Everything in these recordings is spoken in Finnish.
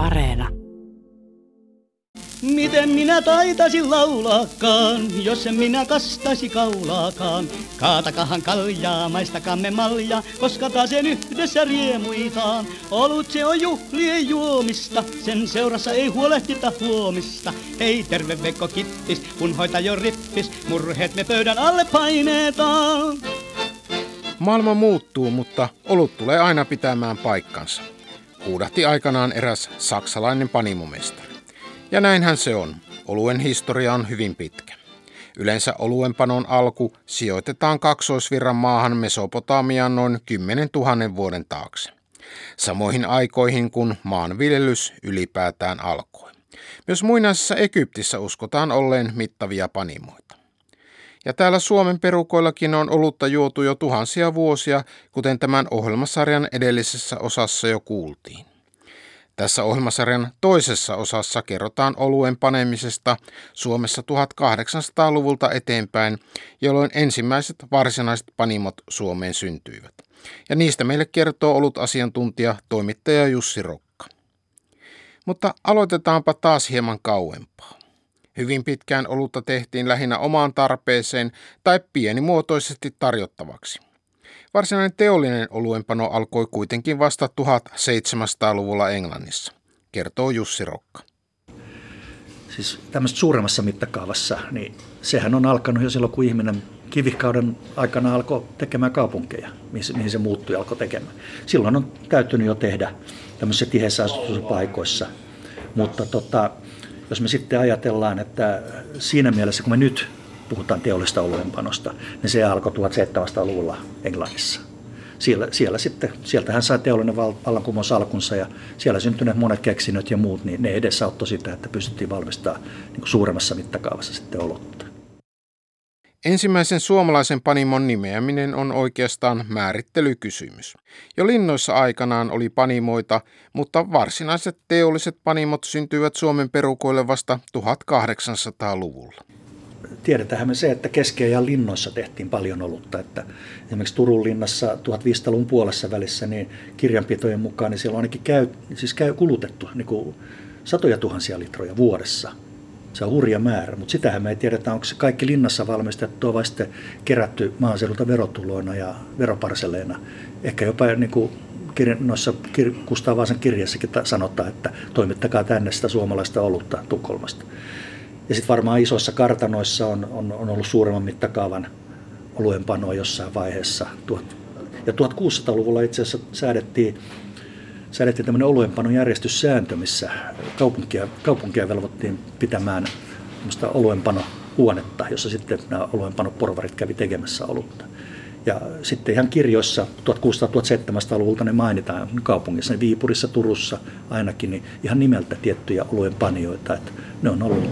Areena. Miten minä taitasin laulaakaan, jos en minä kastaisi kaulaakaan. Kaatakahan kaljaa, maistakamme malja, koska taas en yhdessä riemuitaan. Olut se on juhlien juomista, sen seurassa ei huolehtita huomista. Hei terve Vekko Kittis, kun hoita jo rippis, murheet me pöydän alle painetaan. Maailma muuttuu, mutta olut tulee aina pitämään paikkansa. Huudahti aikanaan eräs saksalainen panimomestari. Ja näinhän se on. Oluen historia on hyvin pitkä. Yleensä oluenpanon alku sijoitetaan kaksoisvirran maahan Mesopotamian noin 10 000 vuoden taakse. Samoihin aikoihin kun maanviljelys ylipäätään alkoi. Myös muinaisessa Egyptissä uskotaan olleen mittavia panimoita. Ja täällä Suomen perukoillakin on olutta juotu jo tuhansia vuosia, kuten tämän ohjelmasarjan edellisessä osassa jo kuultiin. Tässä ohjelmasarjan toisessa osassa kerrotaan oluen panemisesta Suomessa 1800-luvulta eteenpäin, jolloin ensimmäiset varsinaiset panimot Suomeen syntyivät. Ja niistä meille kertoo ollut asiantuntija toimittaja Jussi Rokka. Mutta aloitetaanpa taas hieman kauempaa. Hyvin pitkään olutta tehtiin lähinnä omaan tarpeeseen tai pienimuotoisesti tarjottavaksi. Varsinainen teollinen oluenpano alkoi kuitenkin vasta 1700-luvulla Englannissa, kertoo Jussi Rokka. Siis tämmöisessä suuremmassa mittakaavassa, niin sehän on alkanut jo silloin, kun ihminen kivikauden aikana alkoi tekemään kaupunkeja, mihin se muuttui alkoi tekemään. Silloin on täytynyt jo tehdä tämmöisissä tiheissä paikoissa. Mutta tota, jos me sitten ajatellaan, että siinä mielessä, kun me nyt puhutaan teollista oluenpanosta, niin se alkoi 1700-luvulla Englannissa. Siellä, siellä sitten, sieltähän sai teollinen vallankumous alkunsa ja siellä syntyneet monet keksinnöt ja muut, niin ne edesauttoi sitä, että pystyttiin valmistamaan niin suuremmassa mittakaavassa sitten olutta. Ensimmäisen suomalaisen panimon nimeäminen on oikeastaan määrittelykysymys. Jo linnoissa aikanaan oli panimoita, mutta varsinaiset teolliset panimot syntyivät Suomen perukoille vasta 1800-luvulla tiedetään me se, että keskiajan linnoissa tehtiin paljon olutta. Että esimerkiksi Turun linnassa 1500-luvun puolessa välissä niin kirjanpitojen mukaan niin siellä on ainakin käy, siis käy kulutettu niin kuin satoja tuhansia litroja vuodessa. Se on hurja määrä, mutta sitähän me ei tiedetä, onko se kaikki linnassa valmistettua vai sitten kerätty maaseudulta verotuloina ja veroparseleina. Ehkä jopa niin kuin noissa Kustaa Vaasan kirjassakin sanotaan, että toimittakaa tänne sitä suomalaista olutta Tukholmasta. Ja sitten varmaan isoissa kartanoissa on, on, on ollut suuremman mittakaavan oluenpanoa jossain vaiheessa. Ja 1600-luvulla itse asiassa säädettiin, säädettiin tämmöinen oluenpanon järjestyssääntö, missä kaupunkia, kaupunkia velvoittiin pitämään oluenpanohuonetta, jossa sitten nämä oluenpanoporvarit kävi tekemässä olutta. Ja sitten ihan kirjoissa 1600-1700-luvulta ne mainitaan kaupungissa, ne Viipurissa, Turussa ainakin, niin ihan nimeltä tiettyjä oluen panijoita, että ne on ollut,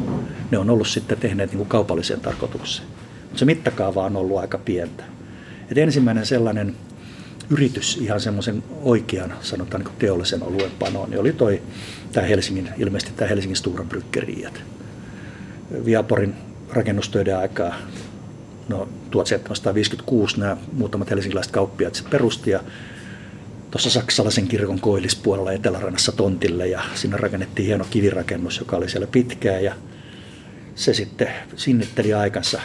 ne on ollut sitten tehneet niin kuin kaupalliseen tarkoitukseen. Mutta se mittakaava on ollut aika pientä. Et ensimmäinen sellainen yritys ihan semmoisen oikean, sanotaan niin teollisen oluen panoon, niin oli toi tämä Helsingin, ilmeisesti tämä Helsingin Sturabryggeriet. Viaporin rakennustöiden aikaa no 1756 nämä muutamat helsinkiläiset kauppiaat sitten perusti ja tuossa saksalaisen kirkon koillispuolella Etelärannassa tontille ja sinne rakennettiin hieno kivirakennus, joka oli siellä pitkään ja se sitten sinnitteli aikansa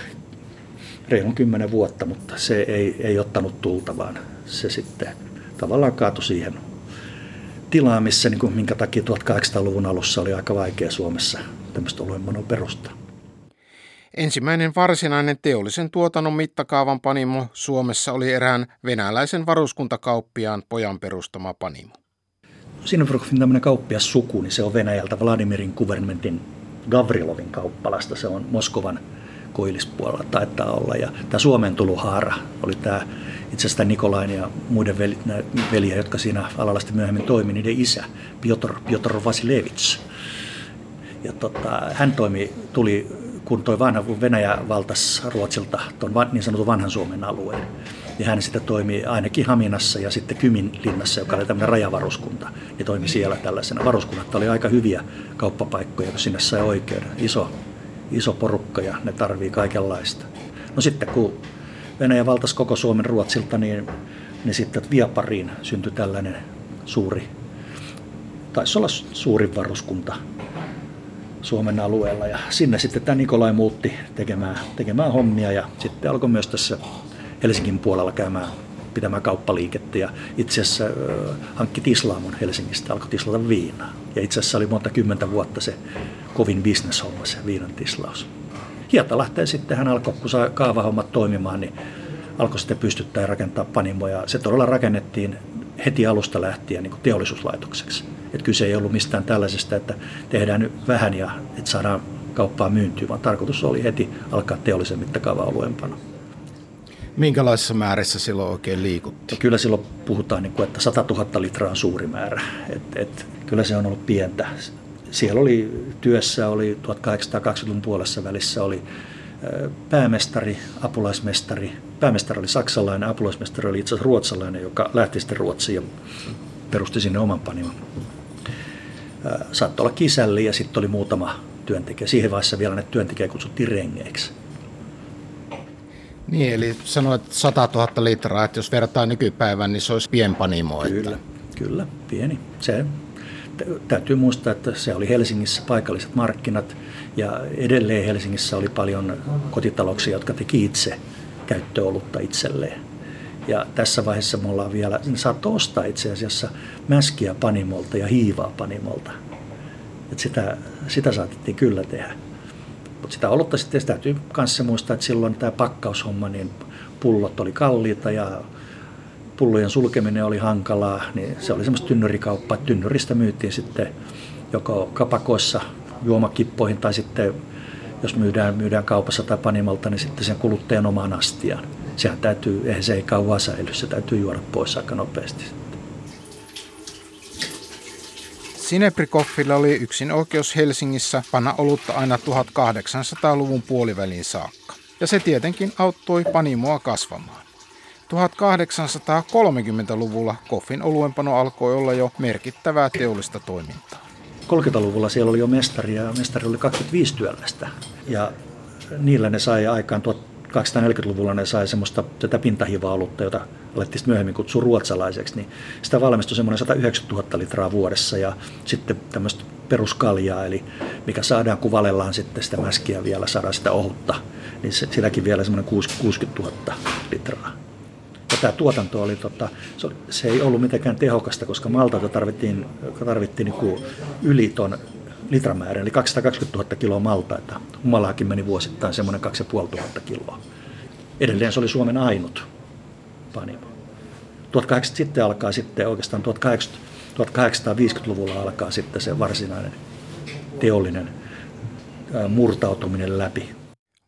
reilun kymmenen vuotta, mutta se ei, ei ottanut tulta, vaan se sitten tavallaan kaatui siihen tilaan, missä, niin kuin, minkä takia 1800-luvun alussa oli aika vaikea Suomessa tämmöistä oluenmanoa perustaa. Ensimmäinen varsinainen teollisen tuotannon mittakaavan panimo Suomessa oli erään venäläisen varuskuntakauppiaan pojan perustama panimo. Sinnevrokofin tämmöinen kauppias suku, niin se on Venäjältä Vladimirin kuvernementin Gavrilovin kauppalasta. Se on Moskovan koillispuolella taitaa olla. Ja tämä Suomen tuluhaara oli tämä itse asiassa Nikolain ja muiden veljiä, jotka siinä alalla myöhemmin toimi, niiden isä, Piotr, Piotr Vasilevits. Ja tota, hän toimi, tuli kun toi vanha, kun Venäjä valtasi Ruotsilta tuon niin sanotun vanhan Suomen alueen. Ja hän sitten toimi ainakin Haminassa ja sitten Kymin linnassa, joka oli tämmöinen rajavaruskunta, niin toimi siellä tällaisena. Varuskunnat oli aika hyviä kauppapaikkoja, kun sinne sai oikeuden. Iso, iso porukka ja ne tarvii kaikenlaista. No sitten kun Venäjä valtasi koko Suomen Ruotsilta, niin, niin sitten Viapariin syntyi tällainen suuri taisi olla suurin varuskunta Suomen alueella. Ja sinne sitten tämä Nikolai muutti tekemään, tekemään hommia ja sitten alkoi myös tässä Helsingin puolella käymään pitämään kauppaliikettä ja itse asiassa hankki tislaamon Helsingistä, alkoi tislata viinaa. Ja itse asiassa oli monta kymmentä vuotta se kovin bisneshomma, se viinan tislaus. Hietalahteen sitten hän alkoi, kun sai kaavahommat toimimaan, niin alkoi sitten pystyttää ja rakentaa panimoja. Se todella rakennettiin heti alusta lähtien niin kuin teollisuuslaitokseksi. Että kyse ei ollut mistään tällaisesta, että tehdään nyt vähän ja että saadaan kauppaa myyntyä, vaan tarkoitus oli heti alkaa teollisen mittakaavan alueenpano. Minkälaisessa määrissä silloin oikein liikuttiin? No kyllä silloin puhutaan, niin että 100 000 litraa on suuri määrä. Et, et, kyllä se on ollut pientä. Siellä oli työssä, oli 1820-luvun puolessa välissä oli päämestari, apulaismestari. Päämestari oli saksalainen, apulaismestari oli itse asiassa ruotsalainen, joka lähti sitten Ruotsiin ja perusti sinne oman panimon. Saattoi olla kisälli ja sitten oli muutama työntekijä. Siihen vaiheessa vielä ne työntekijä kutsuttiin rengeiksi. Niin, eli sanoit 100 000 litraa, että jos vertaa nykypäivän, niin se olisi pienpanimo. Kyllä, että... kyllä, pieni. Se, täytyy muistaa, että se oli Helsingissä paikalliset markkinat ja edelleen Helsingissä oli paljon kotitalouksia, jotka teki itse käyttöolutta itselleen. Ja tässä vaiheessa me ollaan vielä, niin saattoi ostaa itse asiassa mäskiä panimolta ja hiivaa panimolta. Et sitä, sitä saatettiin kyllä tehdä. Mutta sitä olutta sitten täytyy myös muistaa, että silloin tämä pakkaushomma, niin pullot oli kalliita ja pullojen sulkeminen oli hankalaa, niin se oli semmoista tynnyrikauppaa. Tynnyristä myytiin sitten joko kapakoissa juomakippoihin tai sitten jos myydään, myydään kaupassa tai panimalta, niin sitten sen kuluttajan omaan astiaan. Sehän täytyy, eihän se ei kauan säily, se täytyy juoda pois aika nopeasti. Sineprikoffilla oli yksin oikeus Helsingissä panna olutta aina 1800-luvun puolivälin saakka. Ja se tietenkin auttoi panimoa kasvamaan. 1830-luvulla koffin oluenpano alkoi olla jo merkittävää teollista toimintaa. 30-luvulla siellä oli jo mestari ja mestari oli 25 työläistä. Ja niillä ne sai aikaan 1240-luvulla ne sai semmoista tätä pintahiva-olutta, jota alettiin myöhemmin kutsua ruotsalaiseksi, niin sitä valmistui semmoinen 190 000 litraa vuodessa ja sitten tämmöistä peruskaljaa, eli mikä saadaan, kun valellaan sitten sitä mäskiä vielä, saadaan sitä ohutta, niin silläkin vielä semmoinen 60 000 litraa. Tämä tuotanto oli, tota, se ei ollut mitenkään tehokasta, koska maltaita tarvittiin, tarvittiin niin yli ton litramäärän, eli 220 000 kiloa maltaita. Humalaakin meni vuosittain semmoinen 2500 kiloa. Edelleen se oli Suomen ainut panimo. 1800 sitten alkaa sitten oikeastaan 1850-luvulla alkaa sitten se varsinainen teollinen murtautuminen läpi.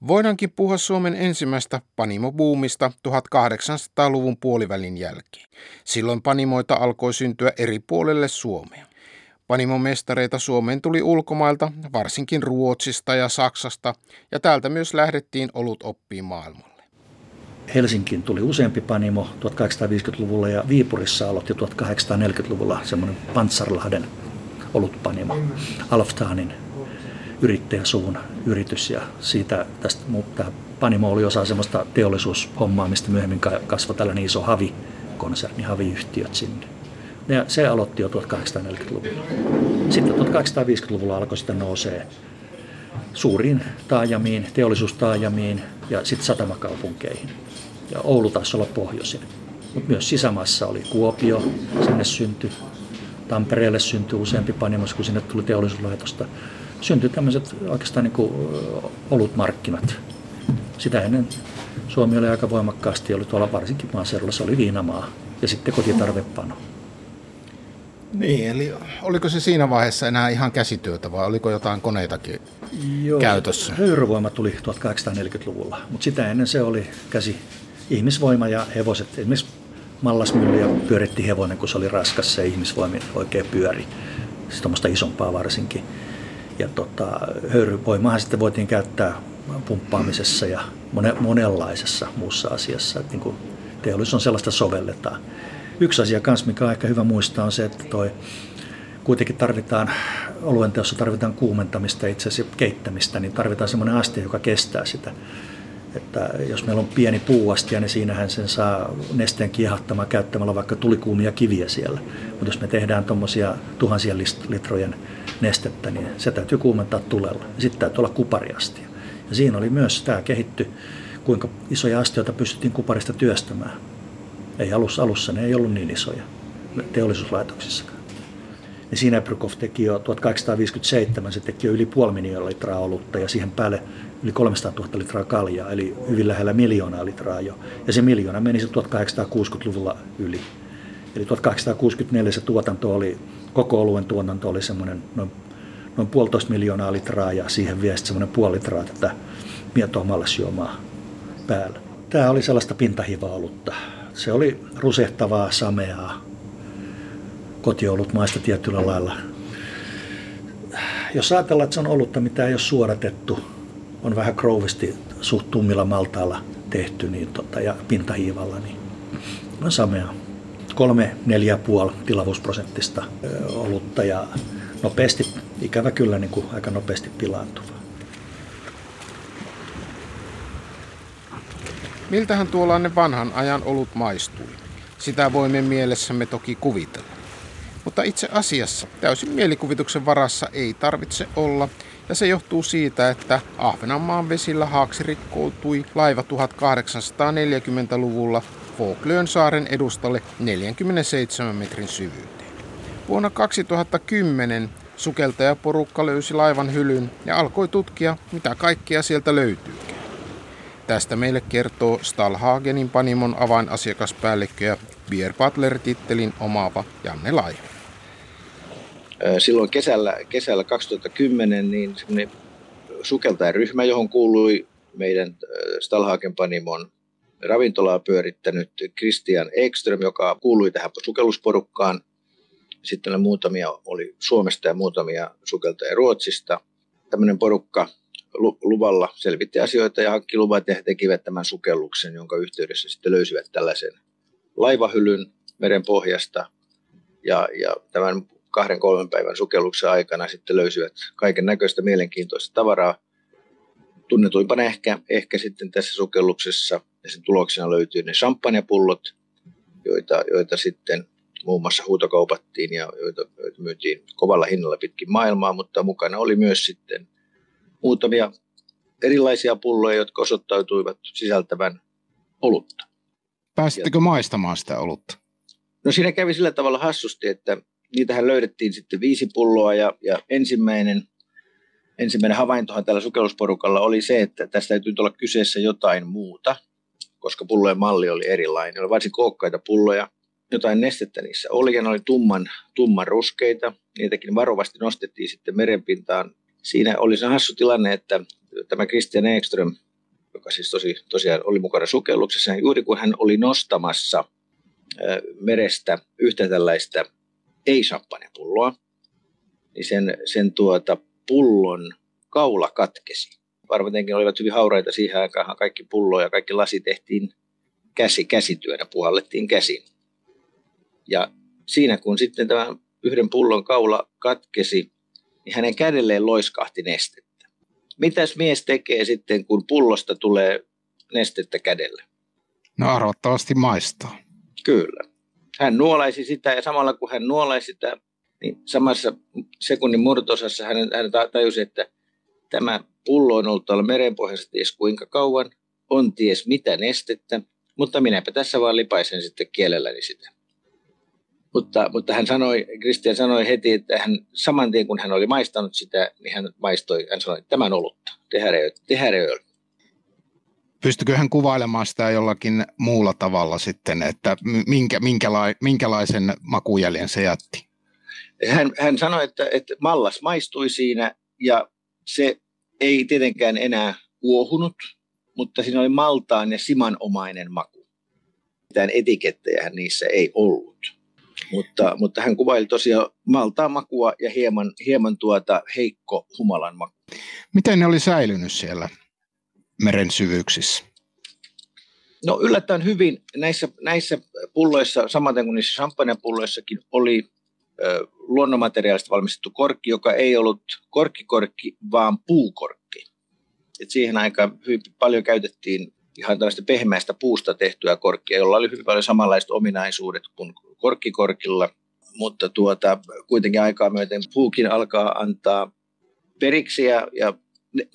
Voidaankin puhua Suomen ensimmäistä panimobuumista 1800-luvun puolivälin jälkeen. Silloin panimoita alkoi syntyä eri puolelle Suomea. Panimomestareita Suomeen tuli ulkomailta, varsinkin Ruotsista ja Saksasta, ja täältä myös lähdettiin olut oppiin maailmalle. Helsinkiin tuli useampi panimo 1850-luvulla ja Viipurissa aloitti 1840-luvulla semmoinen Pantsarlahden olutpanimo, Alftaanin yrittäjäsuvun yritys ja siitä tästä mutta Panimo oli osa semmoista teollisuushommaa, mistä myöhemmin kasvoi tällainen iso Havi-konserni, Havi-yhtiöt sinne. Ja se aloitti jo 1840-luvulla. Sitten 1850-luvulla alkoi sitten nousee suuriin taajamiin, teollisuustaajamiin ja sitten satamakaupunkeihin. Ja Oulu taisi olla pohjoisin. Mutta myös sisämaassa oli Kuopio, sinne syntyi. Tampereelle syntyi useampi panimos, kun sinne tuli teollisuuslaitosta syntyi tämmöiset oikeastaan niin kuin olutmarkkinat. Sitä ennen Suomi oli aika voimakkaasti, oli tuolla varsinkin maaseudulla, se oli viinamaa ja sitten kotitarvepano. Niin, eli oliko se siinä vaiheessa enää ihan käsityötä vai oliko jotain koneitakin Joo, käytössä? Höyryvoima tuli 1840-luvulla, mutta sitä ennen se oli käsi ihmisvoima ja hevoset. Esimerkiksi mallasmyllyjä pyöritti hevonen, kun se oli raskas, se ihmisvoimi oikein pyöri. Siis tuommoista isompaa varsinkin. Ja tota, höyryvoimaa sitten voitiin käyttää pumppaamisessa ja monenlaisessa muussa asiassa. Että niin kuin teollisuus on sellaista sovelletaan. Yksi asia myös, mikä on ehkä hyvä muistaa, on se, että toi, kuitenkin tarvitaan, oluen teossa tarvitaan kuumentamista, itse asiassa keittämistä, niin tarvitaan semmoinen aste, joka kestää sitä Että jos meillä on pieni puuastia, niin siinähän sen saa nesteen kiehattamaan käyttämällä vaikka tulikuumia kiviä siellä. Mutta jos me tehdään tuommoisia tuhansien litrojen nestettä, niin se täytyy kuumentaa tulella. Sitten täytyy olla kupariastia. Ja siinä oli myös tämä kehitty, kuinka isoja astioita pystyttiin kuparista työstämään. Ei alussa, alussa ne ei ollut niin isoja teollisuuslaitoksissakaan. Ja siinä Brykov teki jo 1857, se teki jo yli puoli miljoonaa litraa olutta ja siihen päälle yli 300 000 litraa kaljaa, eli hyvin lähellä miljoonaa litraa jo. Ja se miljoona meni se 1860-luvulla yli. Eli 1864 se tuotanto oli, koko oluen tuotanto oli semmoinen noin, noin puolitoista miljoonaa litraa ja siihen vielä semmoinen puoli litraa tätä mietoa mallasjuomaa päällä. Tämä oli sellaista pintahivaolutta. Se oli rusehtavaa, sameaa. Kotiolut maista tietyllä lailla. Jos ajatellaan, että se on olutta, mitä ei ole suoratettu, on vähän krouvisti suht tummilla maltaalla tehty niin tota, ja pintahiivalla, niin on sameaa. 3-4,5 tilavuusprosenttista olutta ja nopeasti, ikävä kyllä niin kuin aika nopeasti pilaantuvaa. Miltähän tuollainen vanhan ajan olut maistui? Sitä voimme mielessämme toki kuvitella. Mutta itse asiassa täysin mielikuvituksen varassa ei tarvitse olla, ja se johtuu siitä, että Ahvenanmaan vesillä haaksi rikkoutui laiva 1840-luvulla Falklyön saaren edustalle 47 metrin syvyyteen. Vuonna 2010 sukeltajaporukka löysi laivan hylyn ja alkoi tutkia, mitä kaikkea sieltä löytyykään. Tästä meille kertoo Stalhagenin panimon avainasiakaspäällikkö ja Beer Butler-tittelin omaava Janne Laiho silloin kesällä, kesällä 2010 niin sukeltajaryhmä, johon kuului meidän Stalhagen Panimon ravintolaa pyörittänyt Christian Ekström, joka kuului tähän sukellusporukkaan. Sitten muutamia oli Suomesta ja muutamia sukeltajia Ruotsista. Tämmöinen porukka luvalla selvitti asioita ja hankki luvat ja he tekivät tämän sukelluksen, jonka yhteydessä sitten löysivät tällaisen laivahylyn meren pohjasta. Ja, ja tämän kahden kolmen päivän sukelluksen aikana sitten löysivät kaiken näköistä mielenkiintoista tavaraa. Tunnetuimpana ehkä, ehkä sitten tässä sukelluksessa ja sen tuloksena löytyy ne champagnepullot, joita, joita sitten muun muassa huutokaupattiin ja joita, joita myytiin kovalla hinnalla pitkin maailmaa, mutta mukana oli myös sitten muutamia erilaisia pulloja, jotka osoittautuivat sisältävän olutta. Pääsittekö maistamaan sitä olutta? No siinä kävi sillä tavalla hassusti, että niitähän löydettiin sitten viisi pulloa ja, ja ensimmäinen, ensimmäinen havaintohan tällä sukellusporukalla oli se, että tästä täytyy olla kyseessä jotain muuta, koska pullojen malli oli erilainen. Ne oli varsin kookkaita pulloja, jotain nestettä niissä oli ja ne oli tumman, tumman ruskeita. Niitäkin varovasti nostettiin sitten merenpintaan. Siinä oli se hassu tilanne, että tämä Christian Ekström, joka siis tosi, tosiaan oli mukana sukelluksessa, juuri kun hän oli nostamassa merestä yhtä tällaista ei champagnepulloa, niin sen, sen tuota pullon kaula katkesi. Varmatenkin olivat hyvin hauraita siihen aikaan. Kaikki pullo ja kaikki lasi tehtiin käsi, käsityönä, puhallettiin käsin. Ja siinä kun sitten tämä yhden pullon kaula katkesi, niin hänen kädelleen loiskahti nestettä. Mitäs mies tekee sitten, kun pullosta tulee nestettä kädelle? No arvattavasti maistaa. Kyllä hän nuolaisi sitä ja samalla kun hän nuolaisi sitä, niin samassa sekunnin murtosassa hän, hän tajusi, että tämä pullo on ollut tuolla merenpohjassa ties kuinka kauan, on ties mitä nestettä, mutta minäpä tässä vaan lipaisen sitten kielelläni sitä. Mutta, mutta hän sanoi, Kristian sanoi heti, että hän saman tien kun hän oli maistanut sitä, niin hän maistoi, hän sanoi, että tämän olutta, tehäreöl. Pystykö hän kuvailemaan sitä jollakin muulla tavalla sitten, että minkä, minkälai, minkälaisen makujäljen se jätti? Hän, hän sanoi, että, että mallas maistui siinä ja se ei tietenkään enää kuohunut, mutta siinä oli maltaan ja simanomainen maku. Mitään etikettejä niissä ei ollut. Mutta, mutta hän kuvaili tosiaan maltaan makua ja hieman, hieman tuota heikko humalan maku. Miten ne oli säilynyt siellä meren syvyyksissä? No yllättäen hyvin. Näissä, näissä pulloissa, samaten kuin niissä champagnepulloissakin, oli ö, luonnonmateriaalista valmistettu korkki, joka ei ollut korkkikorkki, vaan puukorkki. että siihen aikaan hyvin paljon käytettiin ihan tällaista pehmeästä puusta tehtyä korkkia, jolla oli hyvin paljon samanlaiset ominaisuudet kuin korkkikorkilla, mutta tuota, kuitenkin aikaa myöten puukin alkaa antaa periksi ja, ja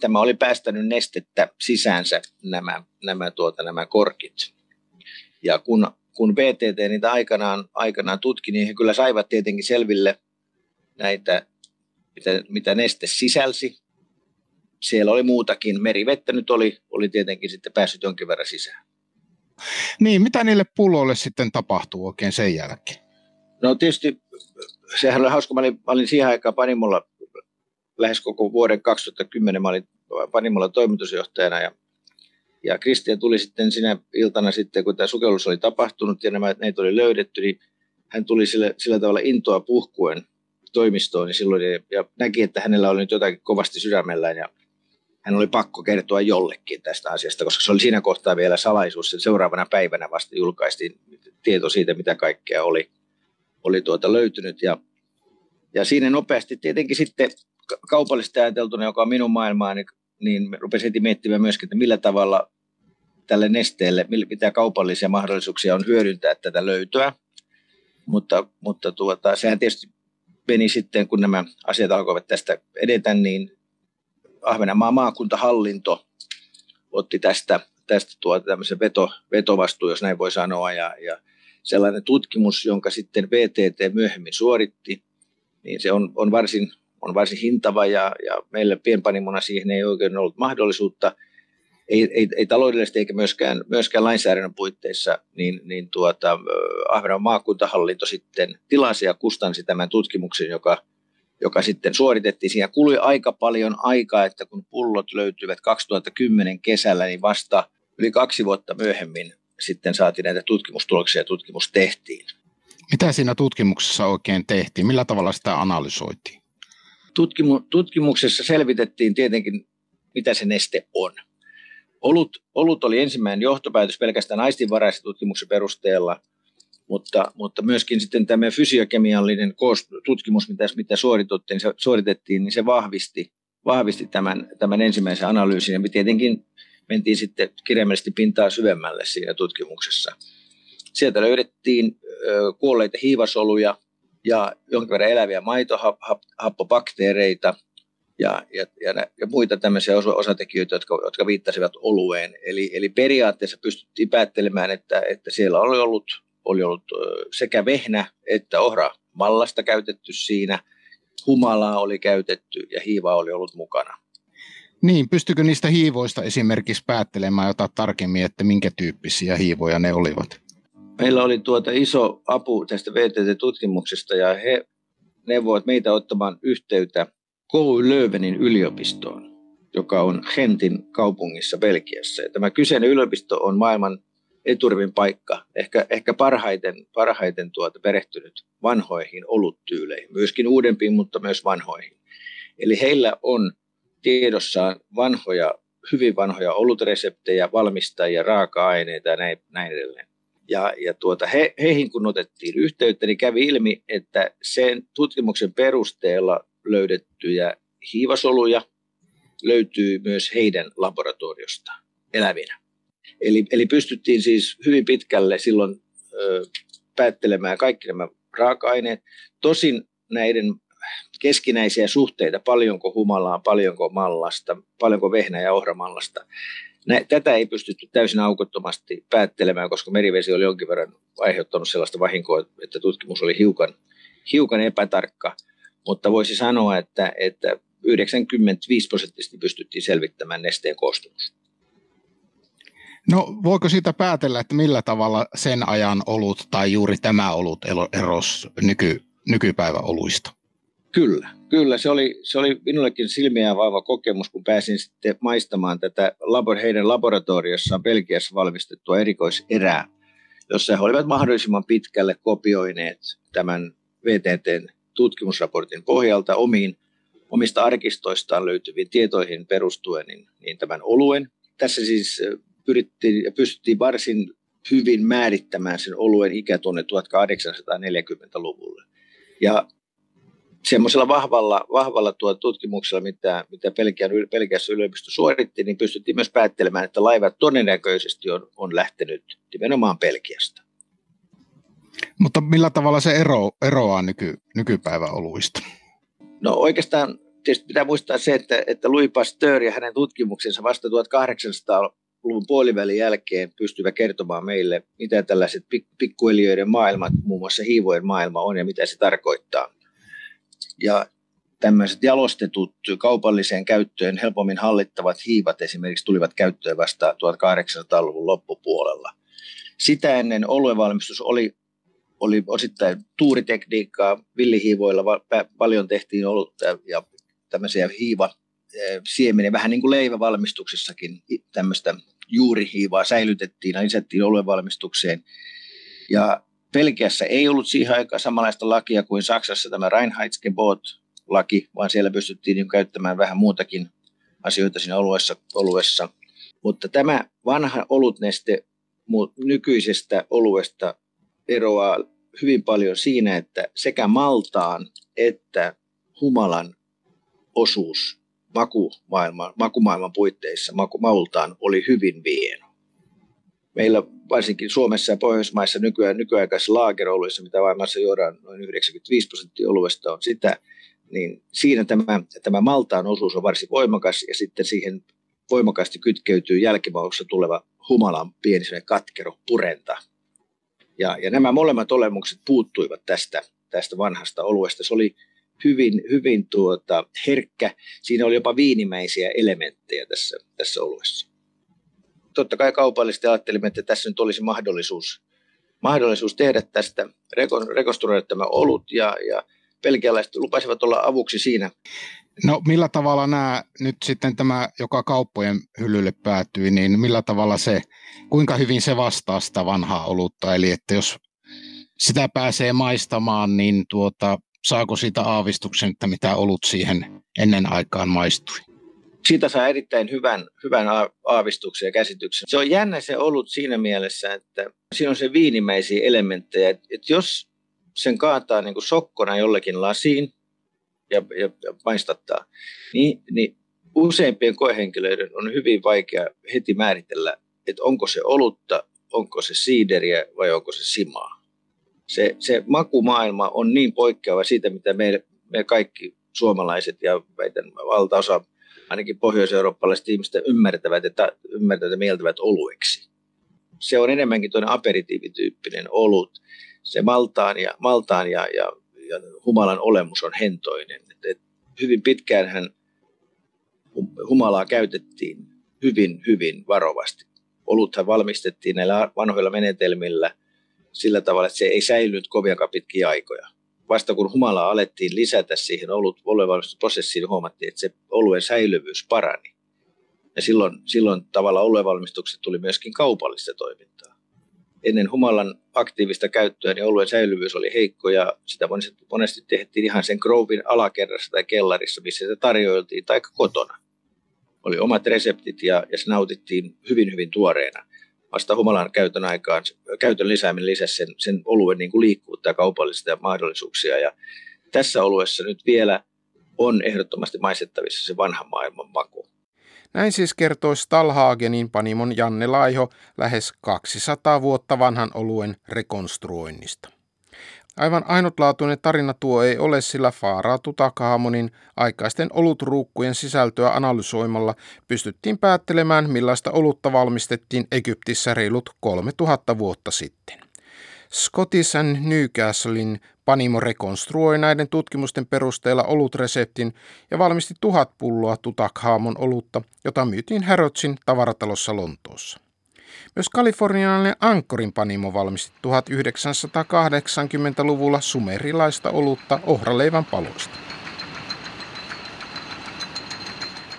tämä oli päästänyt nestettä sisäänsä nämä, nämä, tuota, nämä korkit. Ja kun, kun VTT niitä aikanaan, aikanaan tutki, niin he kyllä saivat tietenkin selville näitä, mitä, mitä neste sisälsi. Siellä oli muutakin. Merivettä nyt oli, oli tietenkin sitten päässyt jonkin verran sisään. Niin, mitä niille pulloille sitten tapahtuu oikein sen jälkeen? No tietysti, sehän oli hauska. Mä olin, mä olin siihen aikaan Panimolla lähes koko vuoden 2010. Mä olin Panimolla toimitusjohtajana ja, ja Kristian tuli sitten sinä iltana sitten, kun tämä sukellus oli tapahtunut ja nämä, näitä oli löydetty, niin hän tuli sillä, sillä tavalla intoa puhkuen toimistoon niin silloin, ja, ja näki, että hänellä oli nyt jotakin kovasti sydämellään ja hän oli pakko kertoa jollekin tästä asiasta, koska se oli siinä kohtaa vielä salaisuus. Seuraavana päivänä vasta julkaistiin tieto siitä, mitä kaikkea oli, oli tuota löytynyt. Ja, ja siinä nopeasti tietenkin sitten kaupallisesti ajateltuna, joka on minun maailmaani, niin, niin rupesin heti miettimään myöskin, että millä tavalla tälle nesteelle, mitä kaupallisia mahdollisuuksia on hyödyntää tätä löytöä. Mutta, mutta tuota, sehän tietysti meni sitten, kun nämä asiat alkoivat tästä edetä, niin Ahvenanmaan maakuntahallinto otti tästä, tästä tuota tämmöisen veto, vetovastuun, jos näin voi sanoa, ja, ja sellainen tutkimus, jonka sitten VTT myöhemmin suoritti, niin se on, on, varsin, on varsin hintava ja, ja meille pienpanimona siihen ei oikein ollut mahdollisuutta, ei, ei, ei taloudellisesti eikä myöskään, myöskään lainsäädännön puitteissa, niin, niin tuota, Ahvenanmaan maakuntahallinto sitten tilasi ja kustansi tämän tutkimuksen, joka joka sitten suoritettiin. Siinä kului aika paljon aikaa, että kun pullot löytyivät 2010 kesällä, niin vasta yli kaksi vuotta myöhemmin sitten saatiin näitä tutkimustuloksia ja tutkimus tehtiin. Mitä siinä tutkimuksessa oikein tehtiin? Millä tavalla sitä analysoitiin? Tutkimu- tutkimuksessa selvitettiin tietenkin, mitä se neste on. Olut, olut oli ensimmäinen johtopäätös pelkästään aistinvaraisen tutkimuksen perusteella – mutta, mutta myöskin sitten tämä fysiokemiallinen tutkimus, mitä, mitä suoritettiin, se, suoritettiin, niin se vahvisti, vahvisti tämän, tämän ensimmäisen analyysin. Ja me tietenkin mentiin sitten kirjaimellisesti pintaa syvemmälle siinä tutkimuksessa. Sieltä löydettiin kuolleita hiivasoluja ja jonkin verran eläviä maitohappobakteereita ja, ja, ja, ja muita tämmöisiä osatekijöitä, jotka, jotka viittasivat olueen. Eli, eli periaatteessa pystyttiin päättelemään, että, että siellä oli ollut oli ollut sekä vehnä että ohra mallasta käytetty siinä, humalaa oli käytetty ja hiiva oli ollut mukana. Niin, pystykö niistä hiivoista esimerkiksi päättelemään jotain tarkemmin, että minkä tyyppisiä hiivoja ne olivat? Meillä oli tuota iso apu tästä VTT-tutkimuksesta ja he neuvoivat meitä ottamaan yhteyttä KU Löövenin yliopistoon, joka on Gentin kaupungissa Belgiassa. Ja tämä kyseinen yliopisto on maailman eturivin paikka, ehkä, ehkä parhaiten, parhaiten tuota perehtynyt vanhoihin oluttyyleihin, myöskin uudempiin, mutta myös vanhoihin. Eli heillä on tiedossaan vanhoja, hyvin vanhoja olutreseptejä, valmistajia, raaka-aineita ja näin, näin edelleen. Ja, ja tuota, he, heihin kun otettiin yhteyttä, niin kävi ilmi, että sen tutkimuksen perusteella löydettyjä hiivasoluja löytyy myös heidän laboratoriostaan elävinä. Eli, eli pystyttiin siis hyvin pitkälle silloin ö, päättelemään kaikki nämä raaka-aineet. Tosin näiden keskinäisiä suhteita, paljonko humalaa, paljonko mallasta, paljonko vehnä- ja ohramallasta. Nä, tätä ei pystytty täysin aukottomasti päättelemään, koska merivesi oli jonkin verran aiheuttanut sellaista vahinkoa, että tutkimus oli hiukan, hiukan epätarkka. Mutta voisi sanoa, että, että 95 prosenttisesti pystyttiin selvittämään nesteen koostumus. No voiko siitä päätellä, että millä tavalla sen ajan olut tai juuri tämä olut erosi nyky, nykypäivän oluista? Kyllä, kyllä. Se oli, se oli minullekin silmiä vaiva kokemus, kun pääsin sitten maistamaan tätä labor, heidän laboratoriossaan Belgiassa valmistettua erikoiserää, jossa he olivat mahdollisimman pitkälle kopioineet tämän VTTn tutkimusraportin pohjalta omiin, omista arkistoistaan löytyviin tietoihin perustuen niin, niin tämän oluen. Tässä siis pyrittiin ja pystyttiin varsin hyvin määrittämään sen oluen ikä tuonne 1840-luvulle. Ja semmoisella vahvalla, vahvalla tuo tutkimuksella, mitä, mitä Pelkian, Pelkiässä yliopisto suoritti, niin pystyttiin myös päättelemään, että laiva todennäköisesti on, on lähtenyt nimenomaan Pelkiasta. Mutta millä tavalla se ero, eroaa nyky, nykypäivän oluista? No oikeastaan tietysti pitää muistaa se, että, että Louis Pasteur ja hänen tutkimuksensa vasta 1800-luvun puolivälin jälkeen pystyvät kertomaan meille, mitä tällaiset pikkueliöiden maailmat, muun muassa hiivojen maailma on ja mitä se tarkoittaa. Ja tämmöiset jalostetut kaupalliseen käyttöön helpommin hallittavat hiivat esimerkiksi tulivat käyttöön vasta 1800-luvun loppupuolella. Sitä ennen oluenvalmistus oli, oli osittain tuuritekniikkaa, villihiivoilla paljon tehtiin olutta ja tämmöisiä hiiva siemenen, vähän niin kuin leivävalmistuksessakin tämmöistä juurihiivaa säilytettiin ja lisättiin oluenvalmistukseen. Ja Pelkiässä ei ollut siihen aikaan samanlaista lakia kuin Saksassa tämä Reinheitsgebot-laki, vaan siellä pystyttiin niin käyttämään vähän muutakin asioita siinä oluessa. oluessa. Mutta tämä vanha olutneste nykyisestä oluesta eroaa hyvin paljon siinä, että sekä maltaan että humalan osuus makumaailman, makumaailman puitteissa maku, maultaan oli hyvin vieno meillä varsinkin Suomessa ja Pohjoismaissa nykyään, nykyaikaisessa laageroluissa, mitä maailmassa juodaan noin 95 prosenttia oluesta on sitä, niin siinä tämä, tämä maltaan osuus on varsin voimakas ja sitten siihen voimakkaasti kytkeytyy jälkimauksessa tuleva humalan pieni katkero purenta. Ja, ja nämä molemmat olemukset puuttuivat tästä, tästä vanhasta oluesta. Se oli hyvin, hyvin tuota, herkkä. Siinä oli jopa viinimäisiä elementtejä tässä, tässä oluessa totta kai kaupallisesti ajattelimme, että tässä nyt olisi mahdollisuus, mahdollisuus tehdä tästä, rekonstruoida tämä olut ja, ja pelkialaiset lupasivat olla avuksi siinä. No millä tavalla nämä nyt sitten tämä, joka kauppojen hyllylle päätyi, niin millä tavalla se, kuinka hyvin se vastaa sitä vanhaa olutta? Eli että jos sitä pääsee maistamaan, niin tuota, saako siitä aavistuksen, että mitä olut siihen ennen aikaan maistui? Siitä saa erittäin hyvän, hyvän aavistuksen ja käsityksen. Se on jännä se ollut siinä mielessä, että siinä on se viinimäisiä elementtejä. Että jos sen kaataa niin kuin sokkona jollekin lasiin ja, ja, ja maistattaa, niin, niin useimpien koehenkilöiden on hyvin vaikea heti määritellä, että onko se olutta, onko se siideriä vai onko se simaa. Se, se makumaailma on niin poikkeava siitä, mitä me, me kaikki suomalaiset ja väitän valtaosa ainakin pohjois-eurooppalaiset ihmiset ymmärtävät, että, ymmärtävät ja mieltävät olueksi. Se on enemmänkin tuonne aperitiivityyppinen olut. Se maltaan ja, maltaan ja, ja, ja humalan olemus on hentoinen. Et, et hyvin pitkään hän humalaa käytettiin hyvin, hyvin varovasti. Oluthan valmistettiin näillä vanhoilla menetelmillä sillä tavalla, että se ei säilynyt koviakaan pitkiä aikoja vasta kun humalaa alettiin lisätä siihen olut oluenvalmistusprosessiin, huomattiin, että se oluen säilyvyys parani. Ja silloin, silloin tavalla oluenvalmistukset tuli myöskin kaupallista toimintaa. Ennen humalan aktiivista käyttöä niin oluen säilyvyys oli heikko ja sitä monesti, monesti tehtiin ihan sen Grovin alakerrassa tai kellarissa, missä se tarjoiltiin, tai kotona. Oli omat reseptit ja, ja se nautittiin hyvin, hyvin tuoreena vasta humalan käytön aikaan, käytön lisääminen lisäsi sen, sen oluen niin kuin liikkuvuutta ja kaupallisia mahdollisuuksia. Ja tässä oluessa nyt vielä on ehdottomasti maistettavissa se vanhan maailman maku. Näin siis kertoi Stalhagenin panimon Janne Laiho lähes 200 vuotta vanhan oluen rekonstruoinnista. Aivan ainutlaatuinen tarina tuo ei ole, sillä Faaraa Tutakhamonin aikaisten olutruukkujen sisältöä analysoimalla pystyttiin päättelemään, millaista olutta valmistettiin Egyptissä reilut 3000 vuotta sitten. Scottish and Newcastlein Panimo rekonstruoi näiden tutkimusten perusteella olutreseptin ja valmisti tuhat pulloa Tutakhamon olutta, jota myytiin Harrodsin tavaratalossa Lontoossa. Myös kalifornialainen Ankorin panimo valmisti 1980-luvulla sumerilaista olutta ohraleivän paloista.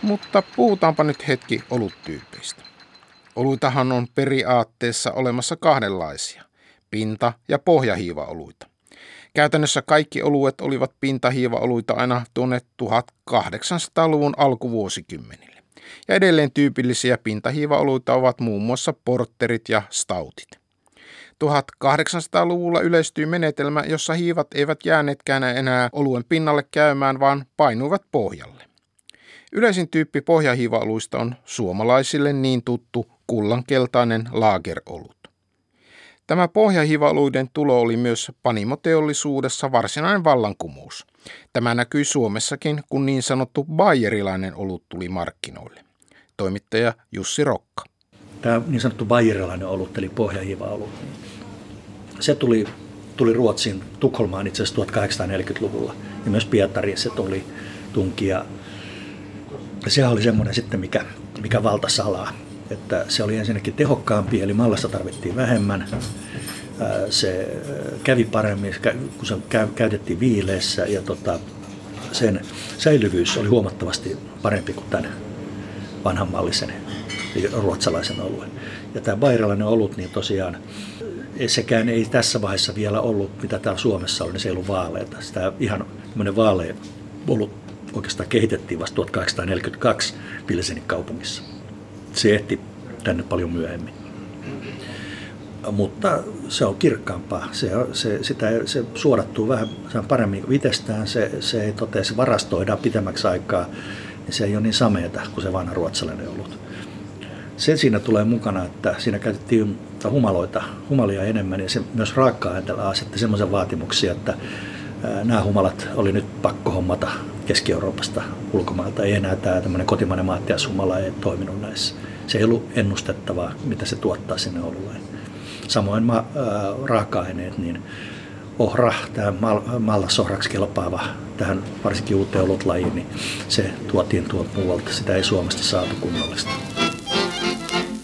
Mutta puhutaanpa nyt hetki oluttyypeistä. Oluitahan on periaatteessa olemassa kahdenlaisia, pinta- ja pohjahiivaoluita. Käytännössä kaikki oluet olivat pintahiivaoluita aina tuonne 1800-luvun alkuvuosikymmenille ja edelleen tyypillisiä pintahiivaoluita ovat muun muassa porterit ja stautit. 1800-luvulla yleistyi menetelmä, jossa hiivat eivät jääneetkään enää oluen pinnalle käymään, vaan painuivat pohjalle. Yleisin tyyppi pohjahiiva-oluista on suomalaisille niin tuttu kullankeltainen laagerolut. Tämä pohjahivaluiden tulo oli myös panimoteollisuudessa varsinainen vallankumous. Tämä näkyi Suomessakin, kun niin sanottu bayerilainen olut tuli markkinoille. Toimittaja Jussi Rokka. Tämä niin sanottu bayerilainen olut, eli pohjahiva-olut, se tuli, tuli Ruotsin Tukholmaan itse asiassa 1840-luvulla. Ja myös Pietariin se tuli tunkia. Se oli semmoinen sitten, mikä, mikä valtasalaa että se oli ensinnäkin tehokkaampi, eli mallasta tarvittiin vähemmän. Se kävi paremmin, kun se käytettiin viileessä ja tota, sen säilyvyys oli huomattavasti parempi kuin tämän vanhan mallisen ruotsalaisen oluen. Ja tämä bairalainen olut, niin tosiaan sekään ei tässä vaiheessa vielä ollut, mitä täällä Suomessa oli, niin se ei ollut vaaleita. Sitä ihan tämmöinen vaalea olut oikeastaan kehitettiin vasta 1842 Pilsenin kaupungissa se ehti tänne paljon myöhemmin. Mutta se on kirkkaampaa. Se, se, sitä, se suodattuu vähän se on paremmin itsestään. Se, se ei totea, se varastoidaan pitemmäksi aikaa. Niin se ei ole niin sameeta kuin se vanha ruotsalainen ollut. Se siinä tulee mukana, että siinä käytettiin humaloita, humalia enemmän ja se myös raaka-aineella asetti semmoisen vaatimuksia, että nämä humalat oli nyt pakko hommata Keski-Euroopasta ulkomailta. Ei enää tämä tämmöinen kotimainen maattiashumala ei toiminut näissä. Se ei ollut ennustettavaa, mitä se tuottaa sinne olueen. Samoin ma- äh, raaka-aineet, niin ohra, tämä mal- mallasohraksi kelpaava tähän varsinkin uuteen olutlajiin, niin se tuotiin tuolta muualta. Sitä ei Suomesta saatu kunnollista.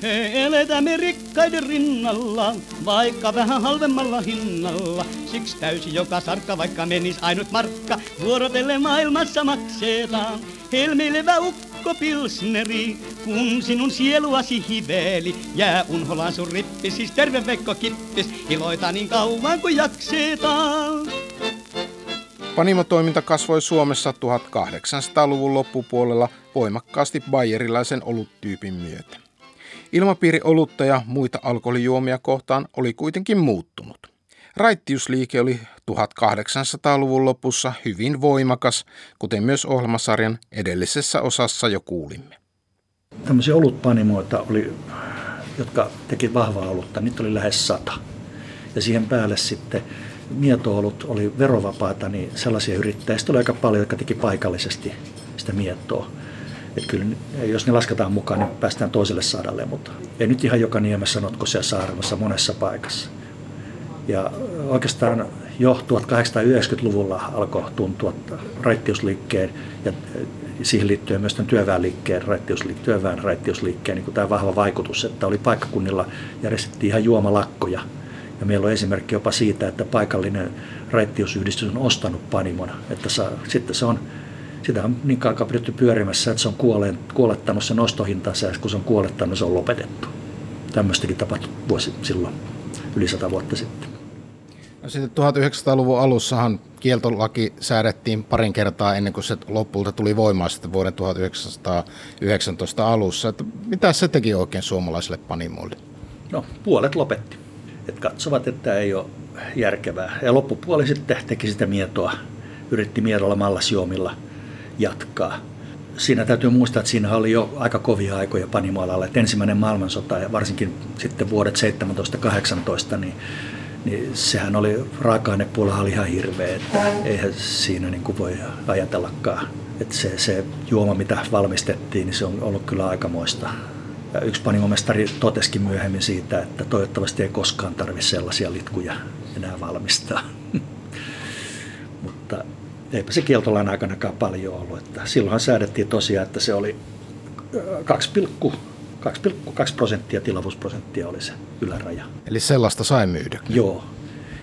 He elätämme rikkaiden rinnalla, vaikka vähän halvemmalla hinnalla. Siksi täysi joka sarkka, vaikka menis ainut markka, vuorotelle maailmassa maksetaan. Helmeilevä ukko pilsneri, kun sinun sieluasi hiveli, jää unholaan sun rippi, siis terve Vekko kippis, iloita niin kauan kuin jaksetaan. Panimotoiminta kasvoi Suomessa 1800-luvun loppupuolella voimakkaasti bayerilaisen oluttyypin myötä. Ilmapiiri olutta ja muita alkoholijuomia kohtaan oli kuitenkin muuttunut. Raittiusliike oli 1800-luvun lopussa hyvin voimakas, kuten myös ohjelmasarjan edellisessä osassa jo kuulimme. Tämmöisiä olutpanimoita oli, jotka teki vahvaa olutta, niitä oli lähes sata. Ja siihen päälle sitten mietoolut oli verovapaata, niin sellaisia yrittäjiä oli aika paljon, jotka teki paikallisesti sitä mietoa. Että kyllä, jos ne lasketaan mukaan, niin päästään toiselle sadalle, mutta ei nyt ihan joka niemessä notkossa ja saaremassa monessa paikassa. Ja oikeastaan jo 1890-luvulla alkoi tuntua raittiusliikkeen ja siihen liittyen myös tämän työväenliikkeen, raittiusliikkeen, työväen raittiusliikkeen niin tämä vahva vaikutus, että oli paikkakunnilla järjestettiin ihan juomalakkoja. Ja meillä on esimerkki jopa siitä, että paikallinen raittiusyhdistys on ostanut panimon, että saa, sitten se on sitä on niin kauan pidetty pyörimässä, että se on kuolleen, kuolettanut sen ostohintansa ja kun se on kuolettanut, se on lopetettu. Tämmöistäkin tapahtui vuosi silloin yli sata vuotta sitten. No sitten 1900-luvun alussahan kieltolaki säädettiin parin kertaa ennen kuin se lopulta tuli voimaan sitten vuoden 1919 alussa. Että mitä se teki oikein suomalaisille panimoille? No puolet lopetti. Et katsovat, että ei ole järkevää. Ja loppupuoli sitten teki sitä mietoa, yritti miedolla mallasjuomilla jatkaa. Siinä täytyy muistaa, että siinä oli jo aika kovia aikoja panimoalalla. Että ensimmäinen maailmansota ja varsinkin sitten vuodet 17-18, niin, niin sehän oli raaka-ainepuolella oli ihan hirveä. Että eihän siinä niin kuin voi ajatellakaan. Että se, se juoma, mitä valmistettiin, niin se on ollut kyllä aikamoista. Ja yksi panimomestari toteskin myöhemmin siitä, että toivottavasti ei koskaan tarvitse sellaisia litkuja enää valmistaa. Eipä se kieltolain aikanakaan paljon ollut. Että silloinhan säädettiin tosiaan, että se oli 2,2 prosenttia tilavuusprosenttia oli se yläraja. Eli sellaista sai myydä? Joo.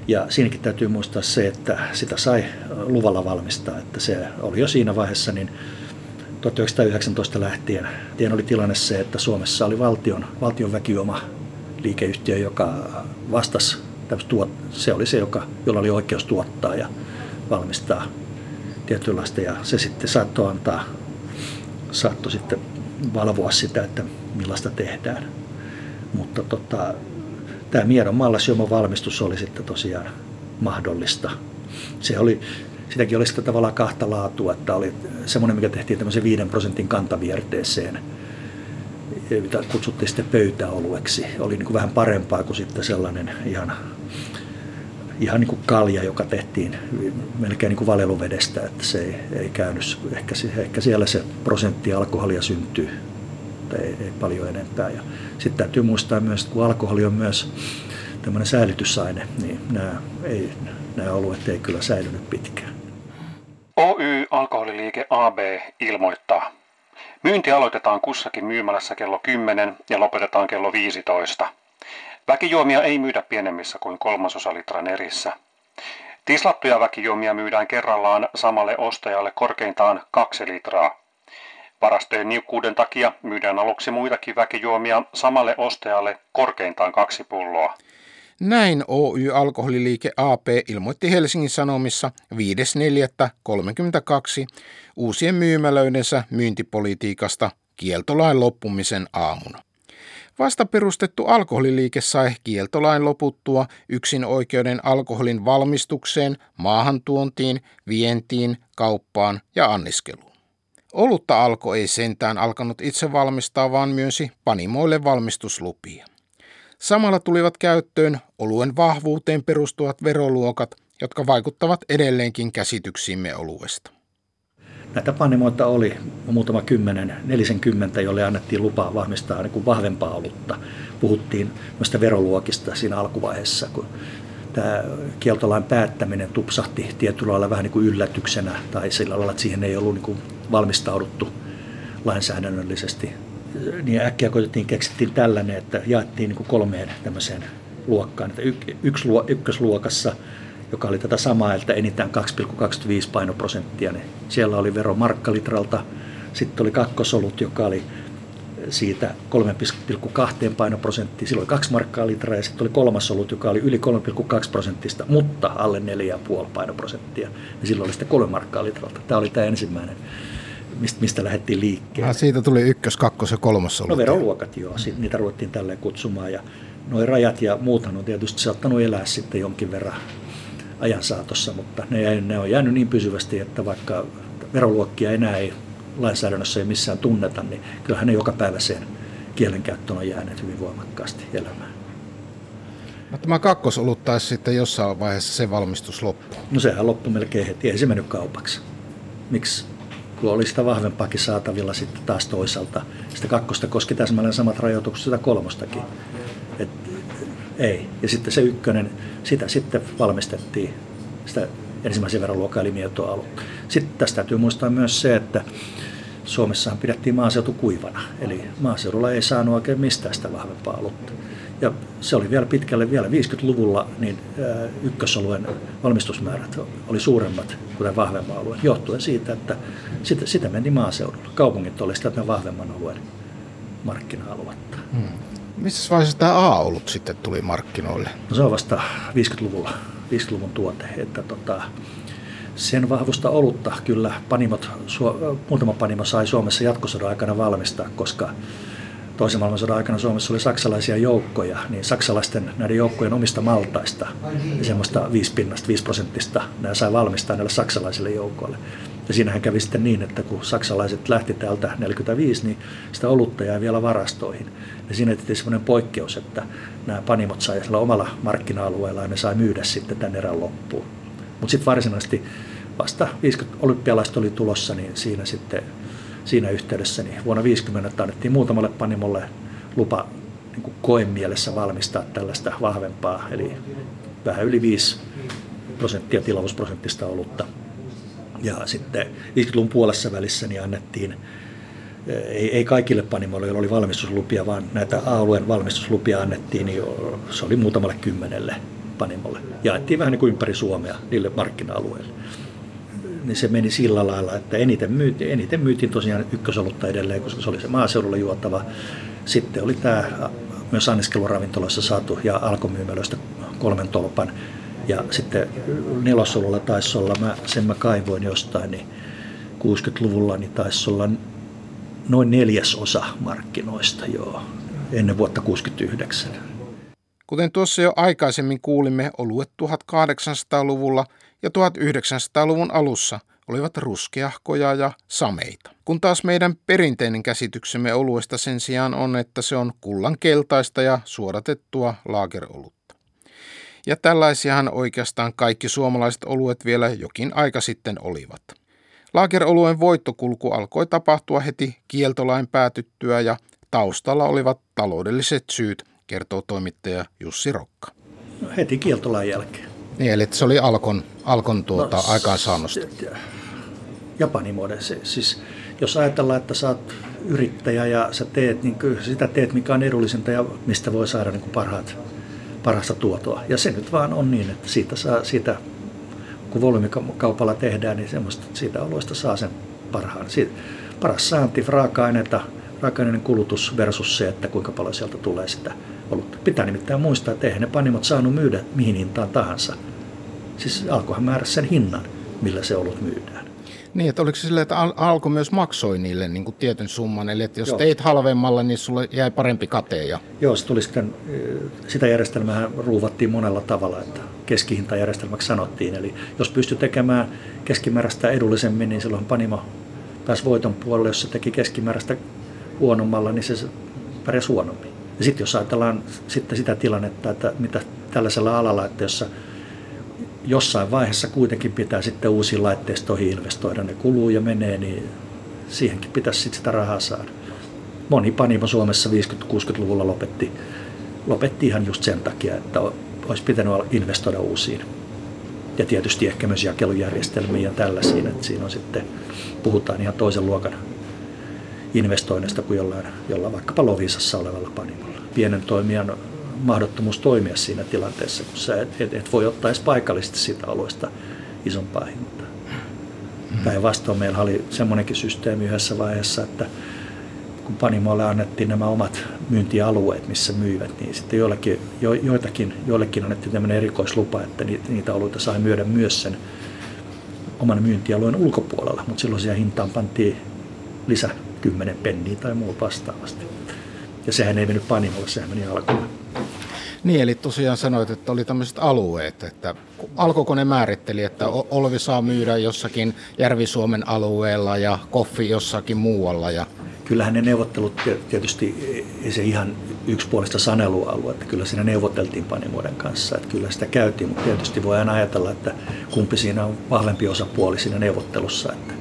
Ja siinäkin täytyy muistaa se, että sitä sai luvalla valmistaa. Että se oli jo siinä vaiheessa, niin 1919 lähtien tien oli tilanne se, että Suomessa oli valtion, valtion väkioma liikeyhtiö, joka vastasi, se oli se, joka, jolla oli oikeus tuottaa ja valmistaa tietynlaista ja se sitten saattoi antaa, saattoi sitten valvoa sitä, että millaista tehdään. Mutta tota, tämä Miedon mallasjuoman valmistus oli sitten tosiaan mahdollista. Se oli, sitäkin oli sitten tavallaan kahta laatua, että oli semmoinen, mikä tehtiin tämmöisen 5 prosentin kantavierteeseen, mitä kutsuttiin sitten pöytäolueksi. Oli niin kuin vähän parempaa kuin sitten sellainen ihan, ihan niin kuin kalja, joka tehtiin melkein niin kuin valeluvedestä, että se ei, ei käynyt. Ehkä, ehkä siellä se prosentti alkoholia syntyy, mutta ei, ei paljon enempää. Ja sitten täytyy muistaa myös, että kun alkoholi on myös tämmöinen säilytysaine, niin nämä, ei, nämä oluet ei kyllä säilynyt pitkään. Oy Alkoholiliike AB ilmoittaa. Myynti aloitetaan kussakin myymälässä kello 10 ja lopetetaan kello 15. Väkijuomia ei myydä pienemmissä kuin kolmasosa litran erissä. Tislattuja väkijuomia myydään kerrallaan samalle ostajalle korkeintaan 2 litraa. Varastojen niukkuuden takia myydään aluksi muitakin väkijuomia samalle ostajalle korkeintaan kaksi pulloa. Näin Oy Alkoholiliike AP ilmoitti Helsingin Sanomissa 5.4.32 uusien myymälöidensä myyntipolitiikasta kieltolain loppumisen aamuna. Vasta perustettu alkoholiliike sai kieltolain loputtua yksin oikeuden alkoholin valmistukseen, maahantuontiin, vientiin, kauppaan ja anniskeluun. Olutta alko ei sentään alkanut itse valmistaa, vaan myönsi panimoille valmistuslupia. Samalla tulivat käyttöön oluen vahvuuteen perustuvat veroluokat, jotka vaikuttavat edelleenkin käsityksiimme oluesta. Näitä panimoita oli muutama kymmenen, nelisenkymmentä, joille annettiin lupaa vahvistaa niin kuin vahvempaa olutta. Puhuttiin noista veroluokista siinä alkuvaiheessa, kun tämä kieltolain päättäminen tupsahti tietyllä lailla vähän niin kuin yllätyksenä tai sillä lailla, että siihen ei ollut niin kuin valmistauduttu lainsäädännöllisesti niin äkkiä koitettiin, keksittiin tällainen, että jaettiin niin kuin kolmeen tämmöiseen luokkaan. Että yksi luo, ykkösluokassa, joka oli tätä samaa, että enintään 2,25 painoprosenttia, niin siellä oli vero markkalitralta. Sitten oli kakkosolut, joka oli siitä 3,2 painoprosenttia, silloin oli 2 markkaa litraa, ja sitten oli kolmas olut, joka oli yli 3,2 prosenttista, mutta alle 4,5 painoprosenttia, ja silloin oli sitten 3 markkaa litralta. Tämä oli tämä ensimmäinen mistä, mistä lähdettiin liikkeelle. Ah, siitä tuli ykkös, kakkos ja kolmas ollut. No veroluokat joo, sit niitä ruvettiin tälleen kutsumaan ja nuo rajat ja muuthan on tietysti saattanut elää sitten jonkin verran ajan saatossa, mutta ne, ne on jäänyt niin pysyvästi, että vaikka veroluokkia enää ei lainsäädännössä ei missään tunneta, niin kyllähän ne joka päivä sen kielenkäyttö on jäänyt hyvin voimakkaasti elämään. No tämä kakkosolut taisi sitten jossain vaiheessa se valmistus loppu. No sehän loppui melkein heti, ei se mennyt kaupaksi. Miksi kun oli sitä vahvempaakin saatavilla sitten taas toisaalta. Sitä kakkosta koski täsmälleen samat rajoitukset sitä kolmostakin. Ei. Ja sitten se ykkönen, sitä sitten valmistettiin, sitä ensimmäisen verran luokkaa eli. Sitten tästä täytyy muistaa myös se, että Suomessahan pidettiin maaseutu kuivana, eli maaseudulla ei saanut oikein mistään sitä vahvempaa olutta. Ja se oli vielä pitkälle, vielä 50-luvulla, niin ykkösoluen valmistusmäärät oli suuremmat kuin vahvemman alueen, johtuen siitä, että sitä, sitä meni maaseudulla. Kaupungit oli sitä vahvemman alueen markkina-aluetta. Hmm. Missä vaiheessa tämä A-olut sitten tuli markkinoille? No se on vasta 50-luvulla, 50-luvun tuote. Että tota, sen vahvusta olutta kyllä panimot, muutama panimo sai Suomessa jatkosodan aikana valmistaa, koska toisen maailmansodan aikana Suomessa oli saksalaisia joukkoja, niin saksalaisten näiden joukkojen omista maltaista semmoista 5 pinnasta, 5 prosenttista nämä sai valmistaa näille saksalaisille joukoille. Ja siinähän kävi sitten niin, että kun saksalaiset lähti täältä 45, niin sitä olutta jäi vielä varastoihin. Ja siinä tehtiin semmoinen poikkeus, että nämä panimot sai omalla markkina-alueella ja ne sai myydä sitten tämän erän loppuun. Mutta sitten varsinaisesti vasta 50 olympialaista oli tulossa, niin siinä sitten siinä yhteydessä niin vuonna 50 annettiin muutamalle panimolle lupa niin kuin koemielessä valmistaa tällaista vahvempaa, eli vähän yli 5 prosenttia tilavuusprosenttista olutta. Ja sitten 50-luvun puolessa välissä niin annettiin, ei, ei kaikille panimoille, joilla oli valmistuslupia, vaan näitä A-alueen valmistuslupia annettiin, niin se oli muutamalle kymmenelle panimolle. Jaettiin vähän niin kuin ympäri Suomea niille markkina-alueille niin se meni sillä lailla, että eniten myytiin, eniten myytiin tosiaan ykkösolutta edelleen, koska se oli se maaseudulla juotava. Sitten oli tämä myös anniskeluravintoloissa saatu ja alkomyymälöistä kolmen tolpan. Ja sitten nelosolulla taisi olla, mä, sen mä kaivoin jostain, niin 60-luvulla niin taisi olla noin neljäsosa markkinoista joo, ennen vuotta 69. Kuten tuossa jo aikaisemmin kuulimme, oluet 1800-luvulla ja 1900-luvun alussa olivat ruskeahkoja ja sameita. Kun taas meidän perinteinen käsityksemme oluesta sen sijaan on, että se on kullan keltaista ja suodatettua laagerolutta. Ja tällaisiahan oikeastaan kaikki suomalaiset oluet vielä jokin aika sitten olivat. Laageroluen voittokulku alkoi tapahtua heti kieltolain päätyttyä ja taustalla olivat taloudelliset syyt, kertoo toimittaja Jussi Rokka. No, heti kieltolain jälkeen. Niin, eli se oli Alkon, Alkon tuota, no, aikaansaannosta. Japani mode. Siis, jos ajatellaan, että sä oot yrittäjä ja sä teet, niin kyllä sitä teet, mikä on edullisinta ja mistä voi saada niin kuin parhaat, parasta tuotoa. Ja se nyt vaan on niin, että siitä, saa, siitä kun volyymikaupalla tehdään, niin semmoista, siitä alueesta saa sen parhaan. Siitä, paras saanti, raaka-aineita, raaka-aineiden kulutus versus se, että kuinka paljon sieltä tulee sitä olutta. Pitää nimittäin muistaa, että eihän ne panimot saanut myydä mihin hintaan tahansa. Siis alkohan määrä sen hinnan, millä se olut myydään. Niin, että oliko se silleen, että Alko myös maksoi niille niin kuin tietyn summan, eli että jos Joo. teit halvemmalla, niin sulle jäi parempi kate. Ja... Joo, se tuli sitten, sitä järjestelmää ruuvattiin monella tavalla, että keskihintajärjestelmäksi sanottiin. Eli jos pystyi tekemään keskimääräistä edullisemmin, niin silloin Panimo pääsi voiton puolelle. Jos se teki keskimääräistä huonommalla, niin se pärjäsi huonommin. Ja sitten jos ajatellaan sitten sitä tilannetta, että mitä tällaisella alalla, että jossa jossain vaiheessa kuitenkin pitää sitten uusiin laitteistoihin investoida, ne kuluu ja menee, niin siihenkin pitäisi sitten sitä rahaa saada. Moni panimo Suomessa 50-60-luvulla lopetti, lopetti ihan just sen takia, että olisi pitänyt investoida uusiin. Ja tietysti ehkä myös jakelujärjestelmiin ja tällaisiin, että siinä on sitten, puhutaan ihan toisen luokan investoinnista kuin jollain, jollain vaikkapa Lovisassa olevalla panimolla. Pienen toimijan mahdottomuus toimia siinä tilanteessa, kun sä et, et, et voi ottaa edes paikallisesti siitä alueesta isompaa hintaa. Päinvastoin meillä oli semmoinenkin systeemi yhdessä vaiheessa, että kun Panimolle annettiin nämä omat myyntialueet, missä myivät, niin sitten joillekin, jo, joitakin, joillekin annettiin tämmöinen erikoislupa, että niitä, niitä alueita sai myydä myös sen oman myyntialueen ulkopuolella, mutta silloin siihen hintaan pantiin lisä 10 penniä tai muu vastaavasti. Ja sehän ei mennyt Panimolle, sehän meni alkuun. Niin, eli tosiaan sanoit, että oli tämmöiset alueet, että alkoiko ne määritteli, että Olvi saa myydä jossakin Järvi-Suomen alueella ja Koffi jossakin muualla. Ja... Kyllähän ne neuvottelut tietysti ei se ihan yksipuolista sanelualuetta, kyllä siinä neuvoteltiin panimoiden kanssa, että kyllä sitä käytiin, mutta tietysti voi aina ajatella, että kumpi siinä on vahvempi osapuoli siinä neuvottelussa, että,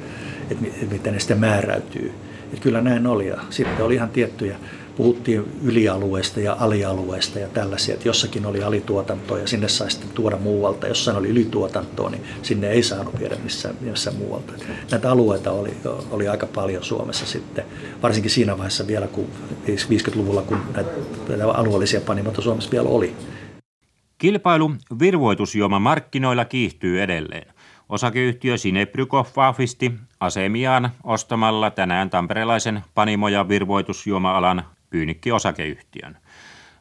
että miten ne sitten määräytyy. Että kyllä näin oli ja sitten oli ihan tiettyjä puhuttiin ylialueista ja alialueista ja tällaisia, että jossakin oli alituotantoa ja sinne sai sitten tuoda muualta. Jossain oli ylituotantoa, niin sinne ei saanut viedä missään, missään muualta. Näitä alueita oli, oli aika paljon Suomessa sitten, varsinkin siinä vaiheessa vielä, kun 50-luvulla, kun näitä, alueellisia panimoita Suomessa vielä oli. Kilpailu markkinoilla kiihtyy edelleen. Osakeyhtiö Sinebrykov vahvisti asemiaan ostamalla tänään tamperelaisen panimo- ja virvoitusjuoma-alan Pyynikki-osakeyhtiön.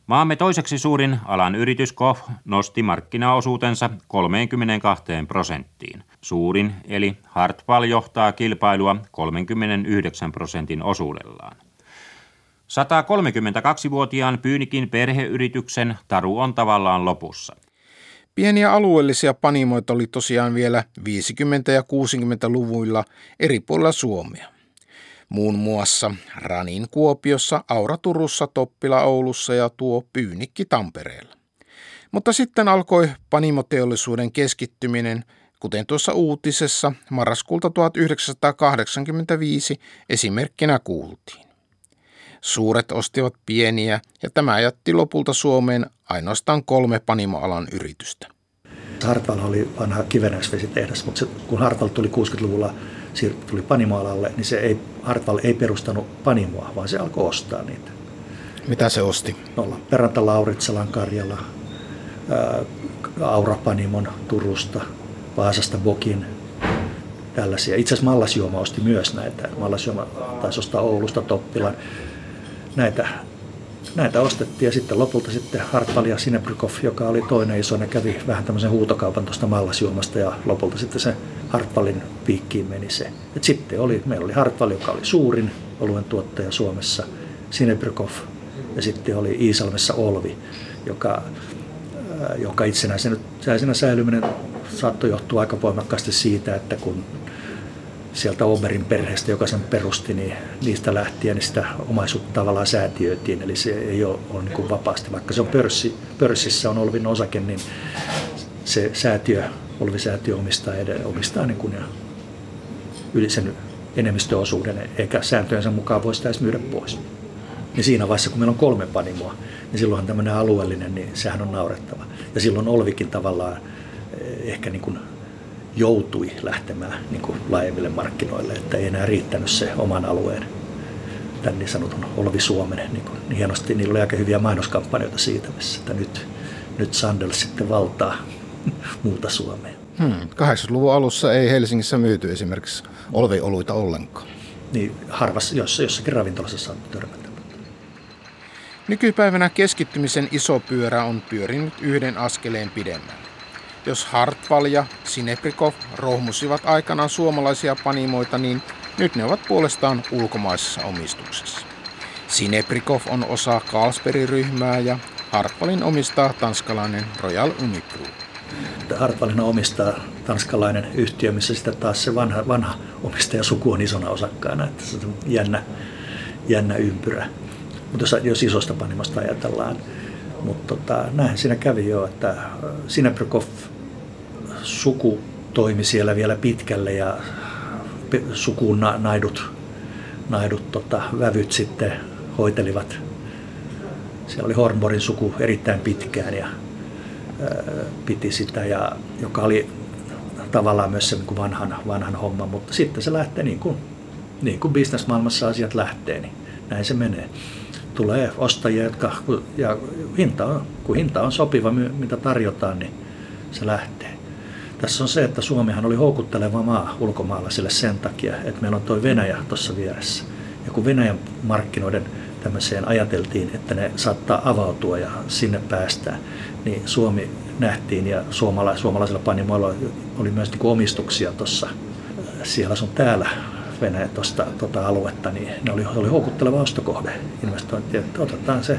Maamme toiseksi suurin alan yritys KOF nosti markkinaosuutensa 32 prosenttiin. Suurin eli Hartwall johtaa kilpailua 39 prosentin osuudellaan. 132-vuotiaan Pyynikin perheyrityksen taru on tavallaan lopussa. Pieniä alueellisia panimoita oli tosiaan vielä 50- ja 60-luvuilla eri puolilla Suomea muun muassa Ranin Kuopiossa, Aura Turussa, Toppila Oulussa ja tuo Pyynikki Tampereella. Mutta sitten alkoi panimoteollisuuden keskittyminen, kuten tuossa uutisessa marraskuulta 1985 esimerkkinä kuultiin. Suuret ostivat pieniä ja tämä jätti lopulta Suomeen ainoastaan kolme panimoalan yritystä. Hartwall oli vanha kivenäisvesitehdas, mutta kun Hartwall tuli 60-luvulla tuli panimoalalle, niin se ei, Hartwall ei perustanut panimoa, vaan se alkoi ostaa niitä. Mitä se osti? No, Peranta Lauritsalan Karjala, Aura Panimon Turusta, Vaasasta Bokin, tällaisia. Itse asiassa Mallasjuoma osti myös näitä. Mallasjuoma taisi ostaa Oulusta Toppilan. Näitä näitä ostettiin ja sitten lopulta sitten Hartwall ja Sinebrykov, joka oli toinen iso, ne kävi vähän tämmöisen huutokaupan tuosta mallasjuomasta ja lopulta sitten se Hartwallin piikkiin meni se. Et sitten oli, meillä oli Hartwall, joka oli suurin oluen tuottaja Suomessa, Sinebrykov ja sitten oli Iisalmessa Olvi, joka, joka itsenäisenä säilyminen saattoi johtua aika voimakkaasti siitä, että kun sieltä Oberin perheestä, joka sen perusti, niin niistä lähtien niin sitä omaisuutta tavallaan säätiöitiin. Eli se ei ole, ole niin kuin vapaasti, vaikka se on pörssi, pörssissä on Olvin osake, niin se säätiö, Olvi-säätiö omistaa, ed- omistaa niin kuin yli sen enemmistöosuuden, eikä sääntöjensä mukaan voi sitä edes myydä pois. Ja siinä vaiheessa, kun meillä on kolme panimoa, niin silloinhan tämmöinen alueellinen, niin sehän on naurettava. Ja silloin Olvikin tavallaan eh, ehkä niin kuin joutui lähtemään niin kuin laajemmille markkinoille, että ei enää riittänyt se oman alueen tämän niin sanotun Olvi Suomen. Niin, kuin, hienosti niillä oli aika hyviä mainoskampanjoita siitä, missä että nyt, nyt Sandel sitten valtaa muuta Suomea. Hmm. 80-luvun alussa ei Helsingissä myyty esimerkiksi olvioluita ollenkaan. Niin harvassa, jos, jossakin ravintolassa saattu törmätä. Nykypäivänä keskittymisen iso pyörä on pyörinyt yhden askeleen pidemmän. Jos Hartwall ja Sineprikov rohmusivat aikanaan suomalaisia panimoita, niin nyt ne ovat puolestaan ulkomaisessa omistuksessa. Sineprikov on osa Carlsberg-ryhmää ja Hartwallin omistaa tanskalainen Royal Unibrew. Hartwallin omistaa tanskalainen yhtiö, missä sitten taas se vanha, vanha omistajasuku on isona osakkaana. Että se on jännä, jännä ympyrä. Mutta jos, jos isosta panimosta ajatellaan, mutta tota, näin siinä kävi jo, että Sineprikov suku toimi siellä vielä pitkälle ja sukuun naidut, naidut tota, vävyt sitten hoitelivat. Siellä oli Hornborin suku erittäin pitkään ja ää, piti sitä, ja, joka oli tavallaan myös se niin vanhan, vanhan homma, mutta sitten se lähtee niin kuin, niin kuin bisnesmaailmassa asiat lähtee, niin näin se menee. Tulee ostajia, jotka, ja hinta on, kun hinta on sopiva, mitä tarjotaan, niin se lähtee. Tässä on se, että Suomihan oli houkutteleva maa ulkomaalaisille sen takia, että meillä on tuo Venäjä tuossa vieressä. Ja kun Venäjän markkinoiden tämmöiseen ajateltiin, että ne saattaa avautua ja sinne päästään, niin Suomi nähtiin ja suomala- suomalaisilla panimoilla oli myös niin omistuksia tuossa siellä sun täällä Venäjä tuosta tuota aluetta, niin ne oli, oli houkutteleva ostokohde investointi, otetaan se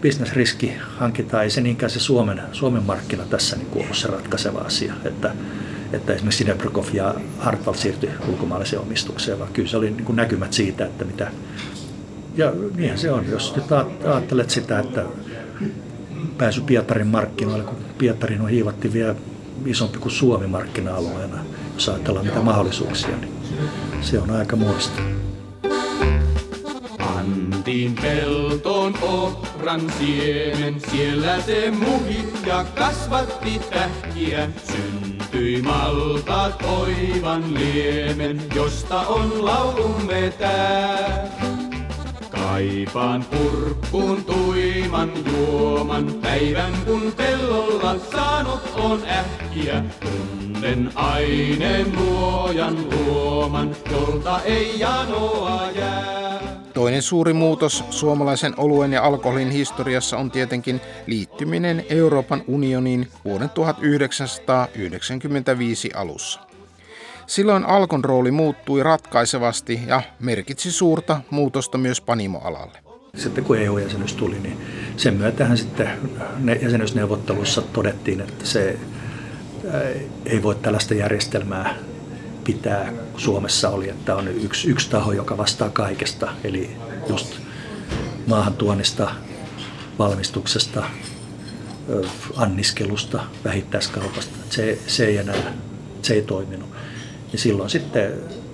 bisnesriski hankitaan, ei se niinkään se Suomen, Suomen markkina tässä niin kuin ollut se ratkaiseva asia, että, että esimerkiksi Sinebrokov ja Hartwall siirtyi ulkomaalaiseen omistukseen, vaan kyllä se oli niin kuin näkymät siitä, että mitä, ja niinhän se on, jos nyt ajattelet sitä, että pääsy Pietarin markkinoille, kun Pietarin on hiivatti vielä isompi kuin Suomi markkina-alueena, jos ajatellaan mitä mahdollisuuksia, niin se on aika muista. Pantiin peltoon ohran siemen, siellä se muhi ja kasvatti tähkiä. Syntyi maltaat oivan liemen, josta on laulumme tää. Kaipaan purkkuun tuiman juoman, päivän kun pellolla saanut on ähkiä. Tunnen aineen luojan luoman, jolta ei janoa jää. Toinen suuri muutos suomalaisen oluen ja alkoholin historiassa on tietenkin liittyminen Euroopan unioniin vuoden 1995 alussa. Silloin Alkon rooli muuttui ratkaisevasti ja merkitsi suurta muutosta myös panimoalalle. Sitten kun EU-jäsenyys tuli, niin sen myötähän sitten jäsenyysneuvotteluissa todettiin, että se ei voi tällaista järjestelmää pitää. Suomessa oli, että on yksi, yksi taho, joka vastaa kaikesta, eli just maahantuonnista, valmistuksesta, anniskelusta, vähittäiskaupasta. Se, se ei enää, se ei toiminut. Ja silloin sitten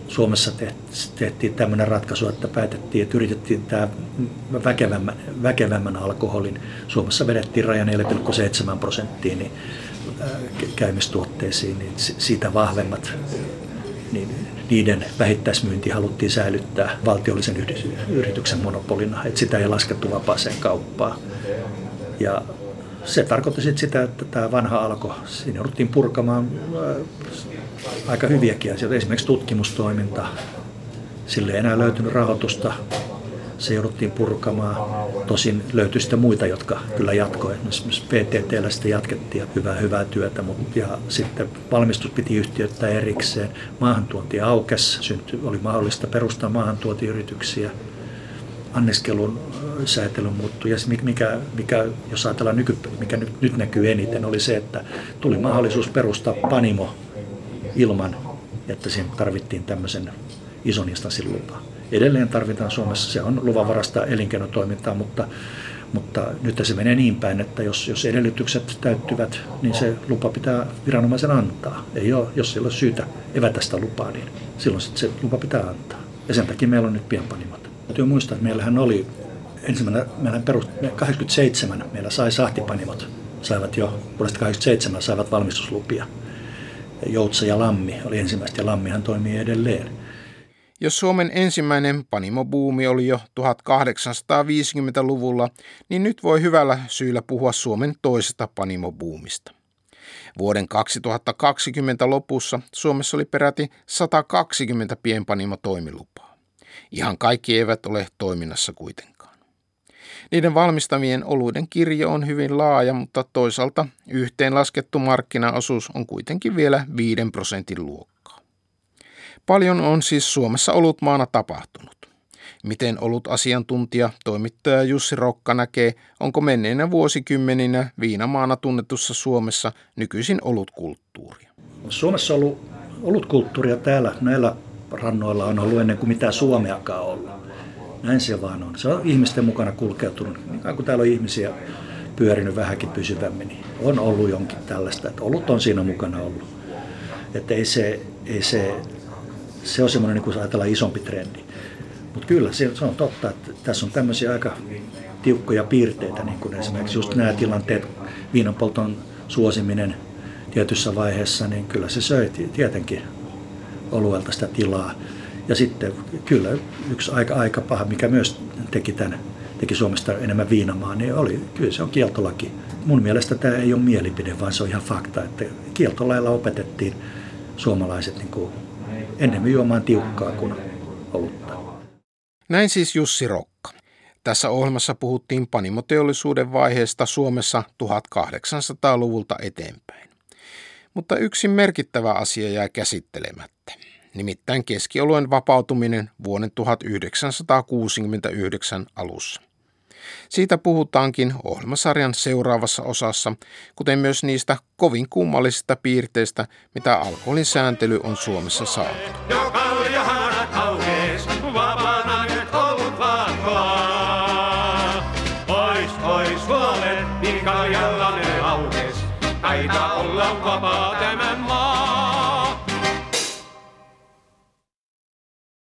Suomessa tehtiin tämmöinen ratkaisu, että päätettiin, että yritettiin tämä väkevämmän, väkevämmän alkoholin. Suomessa vedettiin raja 4,7 prosenttiin niin käymistuotteisiin, niin siitä vahvemmat niin niiden vähittäismyynti haluttiin säilyttää valtiollisen yrityksen monopolina, että sitä ei laskettu vapaaseen kauppaan. Ja se tarkoitti sitten sitä, että tämä vanha alko, siinä jouduttiin purkamaan aika hyviäkin asioita, esimerkiksi tutkimustoiminta. Sille ei enää löytynyt rahoitusta, se jouduttiin purkamaan. Tosin löytyi sitten muita, jotka kyllä jatkoivat. Esimerkiksi PTTllä sitten jatkettiin hyvää, hyvää työtä, mutta ja sitten valmistus piti yhtiöittää erikseen. Maahantuonti aukesi, syntyi, oli mahdollista perustaa maahantuontiyrityksiä. Anniskelun säätely muuttui. Ja mikä, mikä, jos ajatellaan nyky, mikä nyt, nyt näkyy eniten, oli se, että tuli mahdollisuus perustaa panimo ilman, että siinä tarvittiin tämmöisen ison instanssin lupa. Edelleen tarvitaan Suomessa, se on luvanvarasta elinkeinotoimintaa, mutta, mutta nyt se menee niin päin, että jos, jos edellytykset täyttyvät, niin se lupa pitää viranomaisen antaa. Ei ole, jos sillä on syytä evätä sitä lupaa, niin silloin se lupa pitää antaa. Ja sen takia meillä on nyt pienpanimot. Täytyy muistaa, että meillähän oli ensimmäinen, meillä perus, 87 meillä sai sahtipanimot, saivat jo vuodesta 87 saivat valmistuslupia. Joutsa ja Lammi oli ensimmäistä ja Lammihan toimii edelleen. Jos Suomen ensimmäinen panimobuumi oli jo 1850-luvulla, niin nyt voi hyvällä syyllä puhua Suomen toisesta panimobuumista. Vuoden 2020 lopussa Suomessa oli peräti 120 pienpanimotoimilupaa. Ihan kaikki eivät ole toiminnassa kuitenkaan. Niiden valmistamien oluiden kirjo on hyvin laaja, mutta toisaalta yhteenlaskettu markkinaosuus on kuitenkin vielä 5 prosentin luokkaa. Paljon on siis Suomessa olutmaana tapahtunut. Miten ollut asiantuntija, toimittaja Jussi Rokka näkee, onko menneinä vuosikymmeninä viinamaana tunnetussa Suomessa nykyisin olutkulttuuria? Suomessa on ollut olutkulttuuria täällä näillä rannoilla on ollut ennen kuin mitään Suomeakaan ollut. Näin se vaan on. Se on ihmisten mukana kulkeutunut. Niin kun täällä on ihmisiä pyörinyt vähänkin pysyvämmin, niin on ollut jonkin tällaista. Että olut on siinä mukana ollut. Että ei se, ei se, se on semmoinen, niin kuin ajatellaan isompi trendi. Mutta kyllä se, se on totta, että tässä on tämmöisiä aika tiukkoja piirteitä, niin kuin esimerkiksi just nämä tilanteet, viinanpolton suosiminen tietyssä vaiheessa, niin kyllä se söi tietenkin oluelta sitä tilaa. Ja sitten kyllä yksi aika, aika paha, mikä myös teki, tämän, teki Suomesta enemmän viinamaa, niin oli, kyllä se on kieltolaki. Mun mielestä tämä ei ole mielipide, vaan se on ihan fakta, että kieltolailla opetettiin suomalaiset niin kuin enemmän juomaan tiukkaa kuin olutta. Näin siis Jussi Rokka. Tässä ohjelmassa puhuttiin panimoteollisuuden vaiheesta Suomessa 1800-luvulta eteenpäin. Mutta yksi merkittävä asia jää käsittelemättä, nimittäin keskioluen vapautuminen vuoden 1969 alussa. Siitä puhutaankin ohjelmasarjan seuraavassa osassa, kuten myös niistä kovin kummallisista piirteistä, mitä alkoholin sääntely on Suomessa saanut. Taita